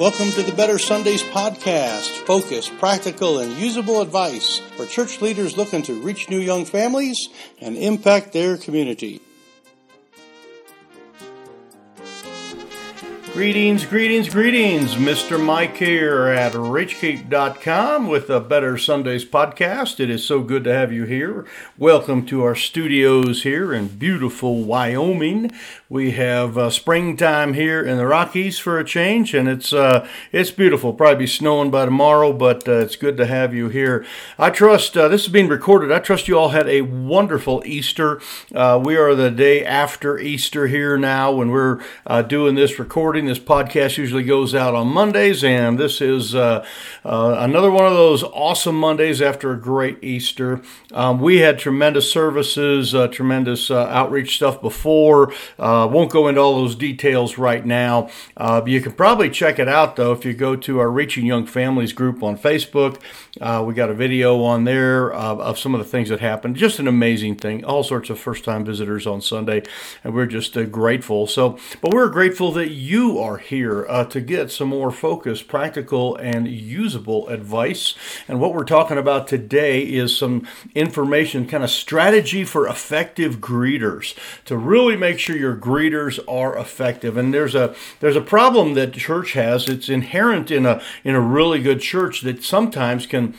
Welcome to the Better Sundays podcast. Focus, practical, and usable advice for church leaders looking to reach new young families and impact their community. Greetings, greetings, greetings. Mr. Mike here at RageCape.com with the Better Sundays podcast. It is so good to have you here. Welcome to our studios here in beautiful Wyoming. We have uh, springtime here in the Rockies for a change, and it's uh, it's beautiful. Probably be snowing by tomorrow, but uh, it's good to have you here. I trust uh, this is being recorded. I trust you all had a wonderful Easter. Uh, we are the day after Easter here now when we're uh, doing this recording. This podcast usually goes out on Mondays, and this is uh, uh, another one of those awesome Mondays after a great Easter. Um, we had tremendous services, uh, tremendous uh, outreach stuff before. Uh, won't go into all those details right now. Uh, you can probably check it out, though, if you go to our Reaching Young Families group on Facebook. we got a video on there of some of the things that happened. Just an amazing thing. All sorts of first time visitors on Sunday, and we're just grateful. So, but we're grateful that you are here uh, to get some more focused, practical, and usable advice. And what we're talking about today is some information, kind of strategy for effective greeters to really make sure your greeters are effective. And there's a there's a problem that church has. It's inherent in a in a really good church that sometimes can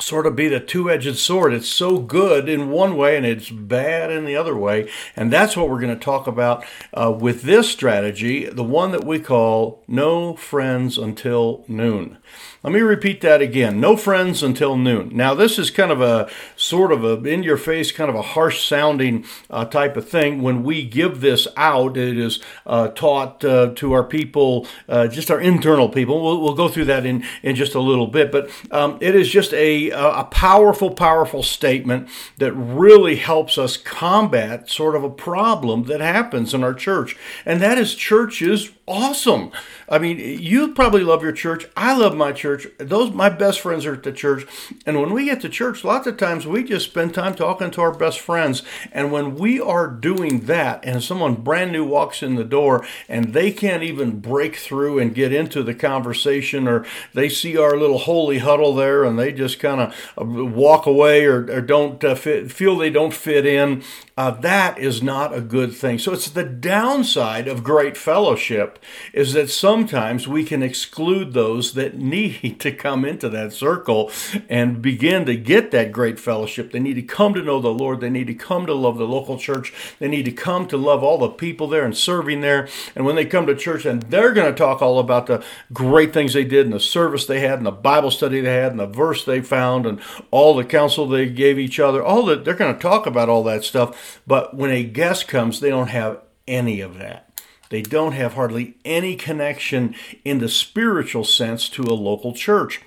sort of be the two-edged sword. It's so good in one way and it's bad in the other way. And that's what we're going to talk about uh, with this strategy, the one that we call no friends until noon. Let me repeat that again. No friends until noon. Now, this is kind of a sort of a in your face, kind of a harsh sounding uh, type of thing. When we give this out, it is uh, taught uh, to our people, uh, just our internal people. We'll, we'll, go through that in, in just a little bit, but um, it is just a, a powerful, powerful statement that really helps us combat sort of a problem that happens in our church. And that is churches awesome. I mean, you probably love your church. I love my church. Those my best friends are at the church. And when we get to church, lots of times we just spend time talking to our best friends. And when we are doing that and someone brand new walks in the door and they can't even break through and get into the conversation or they see our little holy huddle there and they just kind of uh, walk away or, or don't uh, fit, feel they don't fit in, uh, that is not a good thing. So it's the downside of great fellowship is that sometimes we can exclude those that need to come into that circle and begin to get that great fellowship. They need to come to know the Lord. They need to come to love the local church. They need to come to love all the people there and serving there. And when they come to church, and they're going to talk all about the great things they did and the service they had and the Bible study they had and the verse they found and all the counsel they gave each other. All that they're going to talk about all that stuff but when a guest comes, they don't have any of that. They don't have hardly any connection in the spiritual sense to a local church.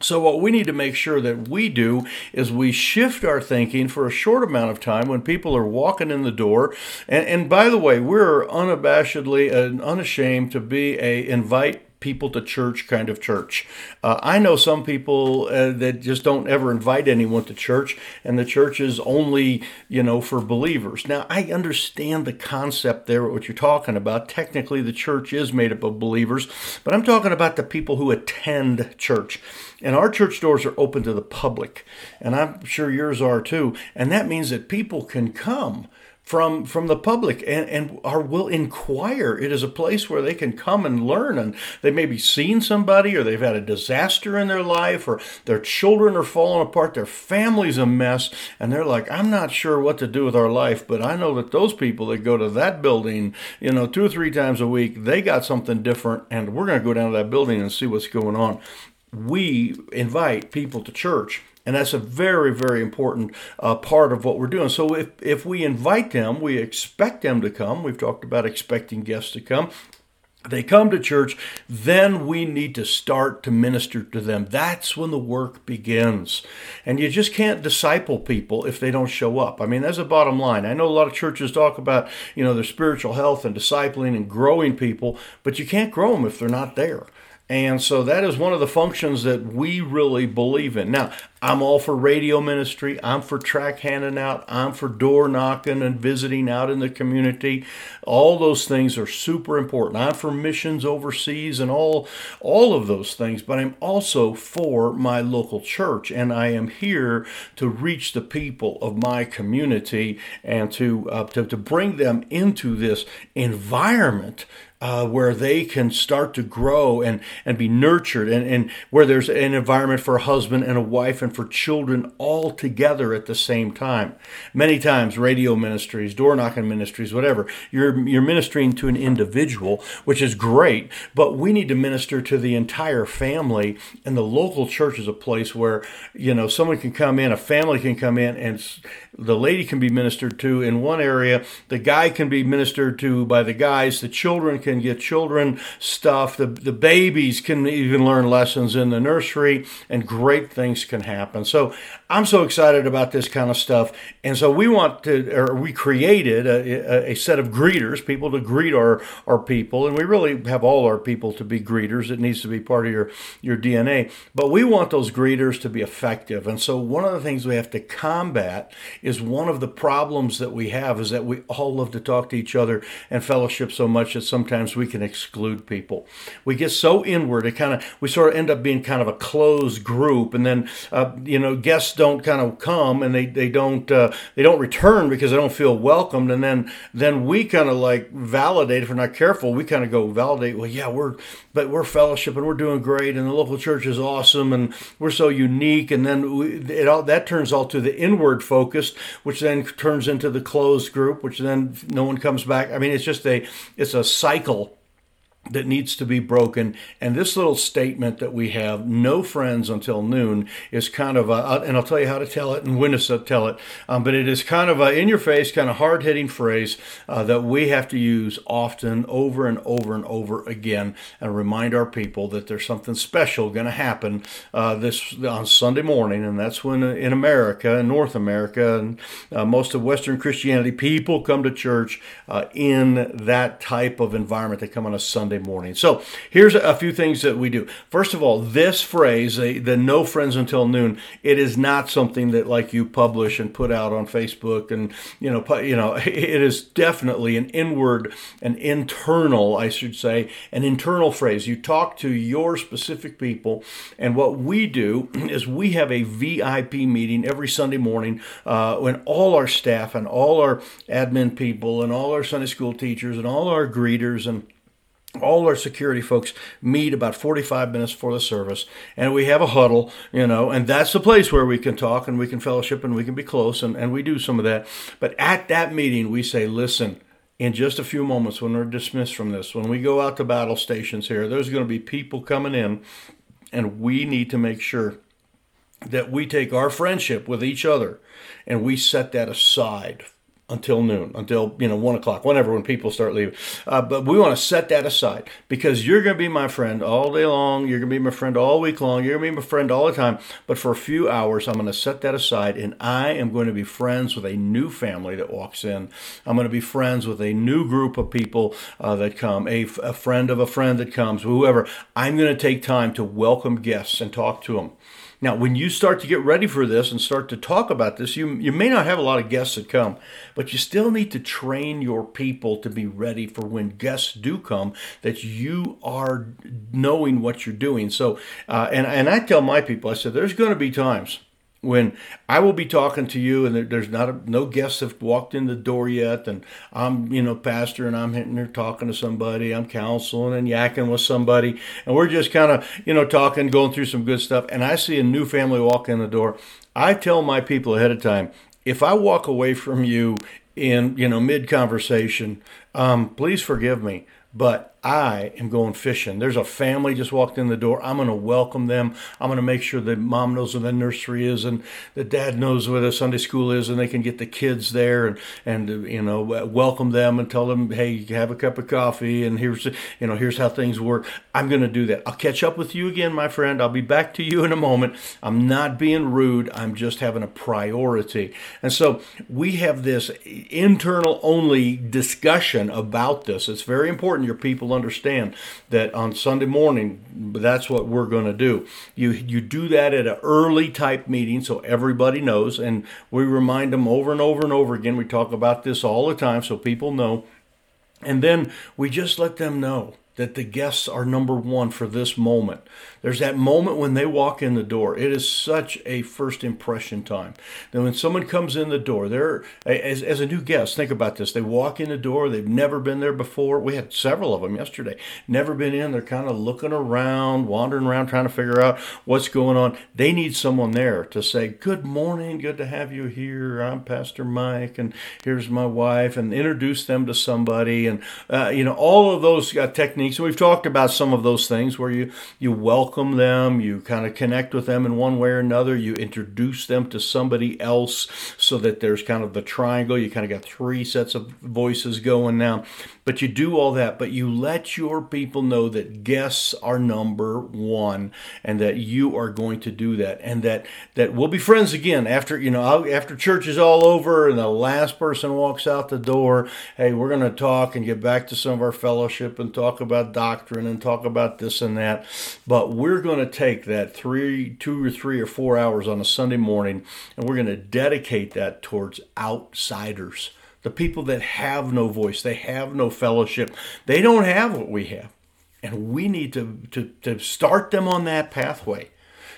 So, what we need to make sure that we do is we shift our thinking for a short amount of time when people are walking in the door. And, and by the way, we're unabashedly and unashamed to be a invite people to church kind of church. Uh, I know some people uh, that just don't ever invite anyone to church, and the church is only, you know, for believers. Now, I understand the concept there, what you're talking about. Technically, the church is made up of believers, but I'm talking about the people who attend church. And our church doors are open to the public, and I'm sure yours are too. And that means that people can come from from the public and, and are will inquire. It is a place where they can come and learn and they may be seen somebody or they've had a disaster in their life or their children are falling apart, their family's a mess, and they're like, I'm not sure what to do with our life, but I know that those people that go to that building, you know, two or three times a week, they got something different and we're gonna go down to that building and see what's going on. We invite people to church and that's a very, very important uh, part of what we're doing. So if, if we invite them, we expect them to come. We've talked about expecting guests to come. They come to church, then we need to start to minister to them. That's when the work begins. And you just can't disciple people if they don't show up. I mean, that's the bottom line. I know a lot of churches talk about, you know, their spiritual health and discipling and growing people, but you can't grow them if they're not there. And so that is one of the functions that we really believe in. Now, I'm all for radio ministry. I'm for tract handing out. I'm for door knocking and visiting out in the community. All those things are super important. I'm for missions overseas and all all of those things, but I'm also for my local church and I am here to reach the people of my community and to uh, to, to bring them into this environment uh, where they can start to grow and, and be nurtured, and, and where there's an environment for a husband and a wife and for children all together at the same time. Many times, radio ministries, door knocking ministries, whatever, you're, you're ministering to an individual, which is great, but we need to minister to the entire family, and the local church is a place where, you know, someone can come in, a family can come in, and the lady can be ministered to in one area, the guy can be ministered to by the guys, the children can get children stuff, the, the babies can even learn lessons in the nursery, and great things can happen. So I'm so excited about this kind of stuff. And so we want to, or we created a, a, set of greeters, people to greet our, our people. And we really have all our people to be greeters. It needs to be part of your, your DNA. But we want those greeters to be effective. And so one of the things we have to combat is one of the problems that we have is that we all love to talk to each other and fellowship so much that sometimes we can exclude people. We get so inward, it kind of, we sort of end up being kind of a closed group. And then, uh, you know, guests don't kind of come and they, they don't uh, they don't return because they don't feel welcomed. And then then we kind of like validate if we're not careful we kind of go validate well yeah we're but we're fellowship and we're doing great and the local church is awesome and we're so unique. And then we, it all that turns all to the inward focused which then turns into the closed group which then no one comes back. I mean it's just a it's a cycle that needs to be broken. And this little statement that we have, no friends until noon, is kind of a, and I'll tell you how to tell it and when to tell it, um, but it is kind of a in your face, kind of hard hitting phrase uh, that we have to use often over and over and over again and remind our people that there's something special going to happen uh, this on Sunday morning. And that's when uh, in America, in North America, and uh, most of Western Christianity, people come to church uh, in that type of environment. They come on a Sunday Sunday morning. So here's a few things that we do. First of all, this phrase, the no friends until noon, it is not something that like you publish and put out on Facebook and you know, you know, it is definitely an inward, an internal, I should say, an internal phrase. You talk to your specific people, and what we do is we have a VIP meeting every Sunday morning uh, when all our staff and all our admin people and all our Sunday school teachers and all our greeters and all our security folks meet about 45 minutes before the service and we have a huddle you know and that's the place where we can talk and we can fellowship and we can be close and, and we do some of that. But at that meeting we say listen in just a few moments when we're dismissed from this when we go out to battle stations here there's going to be people coming in and we need to make sure that we take our friendship with each other and we set that aside until noon, until you know one o'clock, whenever when people start leaving. Uh, but we want to set that aside because you're going to be my friend all day long. You're going to be my friend all week long. You're going to be my friend all the time. But for a few hours, I'm going to set that aside, and I am going to be friends with a new family that walks in. I'm going to be friends with a new group of people uh, that come, a, a friend of a friend that comes, whoever. I'm going to take time to welcome guests and talk to them. Now, when you start to get ready for this and start to talk about this, you, you may not have a lot of guests that come, but you still need to train your people to be ready for when guests do come, that you are knowing what you're doing. So, uh, and, and I tell my people, I said, there's going to be times when I will be talking to you and there's not a, no guests have walked in the door yet, and I'm you know pastor and I'm hitting there talking to somebody, I'm counseling and yakking with somebody, and we're just kind of you know talking, going through some good stuff, and I see a new family walk in the door. I tell my people ahead of time, if I walk away from you in you know mid conversation, um, please forgive me, but I am going fishing. There's a family just walked in the door. I'm going to welcome them. I'm going to make sure that mom knows where the nursery is and the dad knows where the Sunday school is and they can get the kids there and, and you know, welcome them and tell them, hey, have a cup of coffee and here's, you know, here's how things work. I'm going to do that. I'll catch up with you again, my friend. I'll be back to you in a moment. I'm not being rude. I'm just having a priority. And so we have this internal only discussion about this. It's very important important your people understand that on Sunday morning, that's what we're going to do. You you do that at an early type meeting so everybody knows, and we remind them over and over and over again. We talk about this all the time so people know, and then we just let them know that the guests are number one for this moment. There's that moment when they walk in the door. It is such a first impression time. Then when someone comes in the door, they're as, as a new guest, think about this. They walk in the door, they've never been there before. We had several of them yesterday. Never been in. They're kind of looking around, wandering around, trying to figure out what's going on. They need someone there to say, Good morning, good to have you here. I'm Pastor Mike, and here's my wife, and introduce them to somebody. And, uh, you know, all of those uh, techniques techniques. we've talked about some of those things where you, you welcome them, you kind of connect with them in one way or another, you introduce them to somebody else so that there's kind of the triangle. You kind of got three sets of voices going now. But you do all that, but you let your people know that guests are number one and that you are going to do that and that, that we'll be friends again after, you know, after church is all over and the last person walks out the door. Hey, we're going to talk and get back to some of our fellowship and talk about about doctrine and talk about this and that. But we're going to take that three, two or three or four hours on a Sunday morning and we're going to dedicate that towards outsiders. The people that have no voice, they have no fellowship, they don't have what we have. And we need to, to, to start them on that pathway.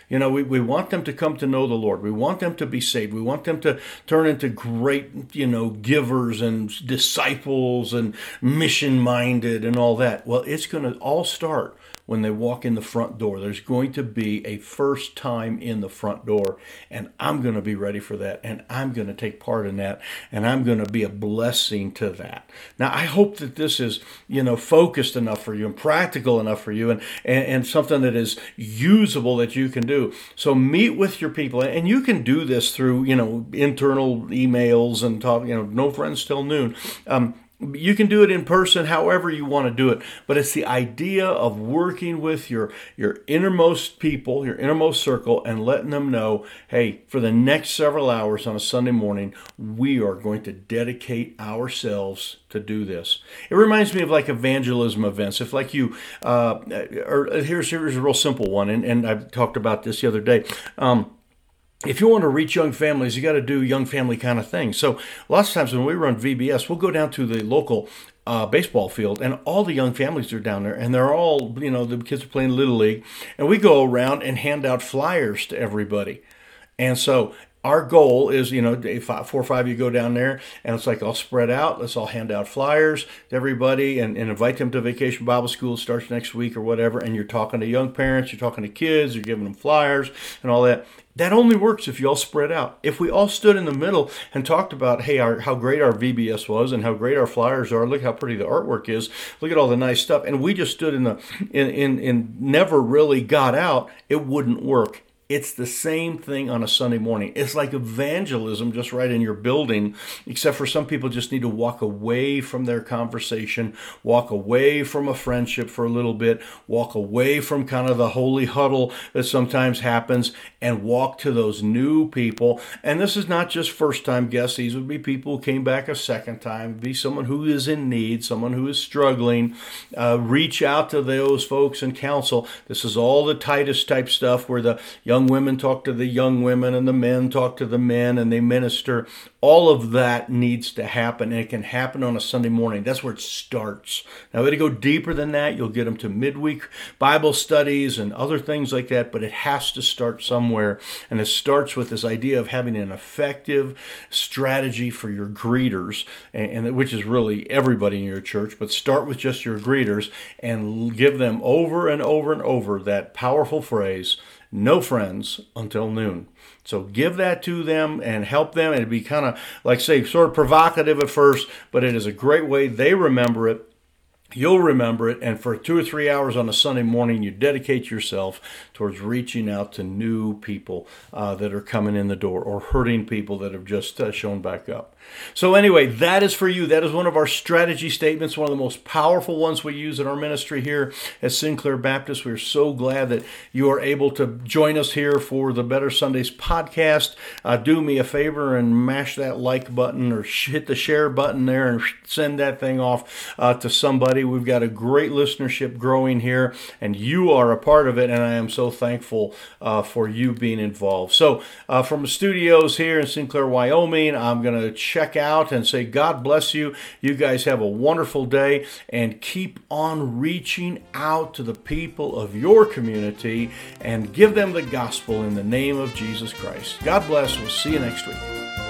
You know, we, we want them to come to know the Lord. We want them to be saved. We want them to turn into great, you know, givers and disciples and mission minded and all that. Well, it's going to all start when they walk in the front door. There's going to be a first time in the front door, and I'm going to be ready for that, and I'm going to take part in that, and I'm going to be a blessing to that. Now, I hope that this is, you know, focused enough for you and practical enough for you, and, and, and something that is usable that you can do. So meet with your people, and you can do this through, you know, internal emails and talk, you know, no friends till noon. Um, you can do it in person however you want to do it but it's the idea of working with your your innermost people your innermost circle and letting them know hey for the next several hours on a sunday morning we are going to dedicate ourselves to do this. It reminds me of like evangelism events. If like you uh, or here's here's a real simple one and, and i've talked about this the other day. Um, if you want to reach young families, you got to do young family kind of things. So lots of times when we run VBS, we'll go down to the local uh, baseball field, and all the young families are down there, and they're all, you know, the kids are playing little league, and we go around and hand out flyers to everybody. And so our goal is, you know, day five, four or five, you go down there and it's like, I'll spread out. Let's all hand out flyers to everybody and, and invite them to vacation Bible school. Starts next week or whatever. And you're talking to young parents, you're talking to kids, you're giving them flyers and all that. That only works if you all spread out. If we all stood in the middle and talked about, hey, our, how great our VBS was and how great our flyers are, look how pretty the artwork is, look at all the nice stuff, and we just stood in the in in, in never really got out, it wouldn't work it's the same thing on a Sunday morning. It's like evangelism just right in your building, except for some people just need to walk away from their conversation, walk away from a friendship for a little bit, walk away from kind of the holy huddle that sometimes happens, and walk to those new people. And this is not just first time guests, these would be people who came back a second time, be someone who is in need, someone who is struggling. Uh, reach out to those folks and counsel. This is all the Titus type stuff where the young young women talk to the young women and the men talk to the men and they minister. All of that needs to happen and it can happen on a Sunday morning. That's where it starts. Now, to go deeper than that, you'll get them to midweek Bible studies and other things like that, but it has to start somewhere. And it starts with this idea of having an effective strategy for your greeters, and, and which is really everybody in your church, but start with just your greeters and give them over and over and over that powerful phrase no friends until noon. So give that to them and help them. It'd be kind of like say sort of provocative at first, but it is a great way they remember it You'll remember it, and for two or three hours on a Sunday morning, you dedicate yourself towards reaching out to new people uh, that are coming in the door or hurting people that have just uh, shown back up. So, anyway, that is for you. That is one of our strategy statements, one of the most powerful ones we use in our ministry here at Sinclair Baptist. We're so glad that you are able to join us here for the Better Sundays podcast. Uh, do me a favor and mash that like button or hit the share button there and send that thing off uh, to somebody everybody. We've got a great listenership growing here, and you are a part of it, and I am so thankful uh, for you being involved. So, uh, from the studios here in Sinclair, Wyoming, I'm going to check out and say, God bless you. You guys have a wonderful day, and keep on reaching out to the people of your community and give them the gospel in the name of Jesus Christ. God bless. We'll see you next week.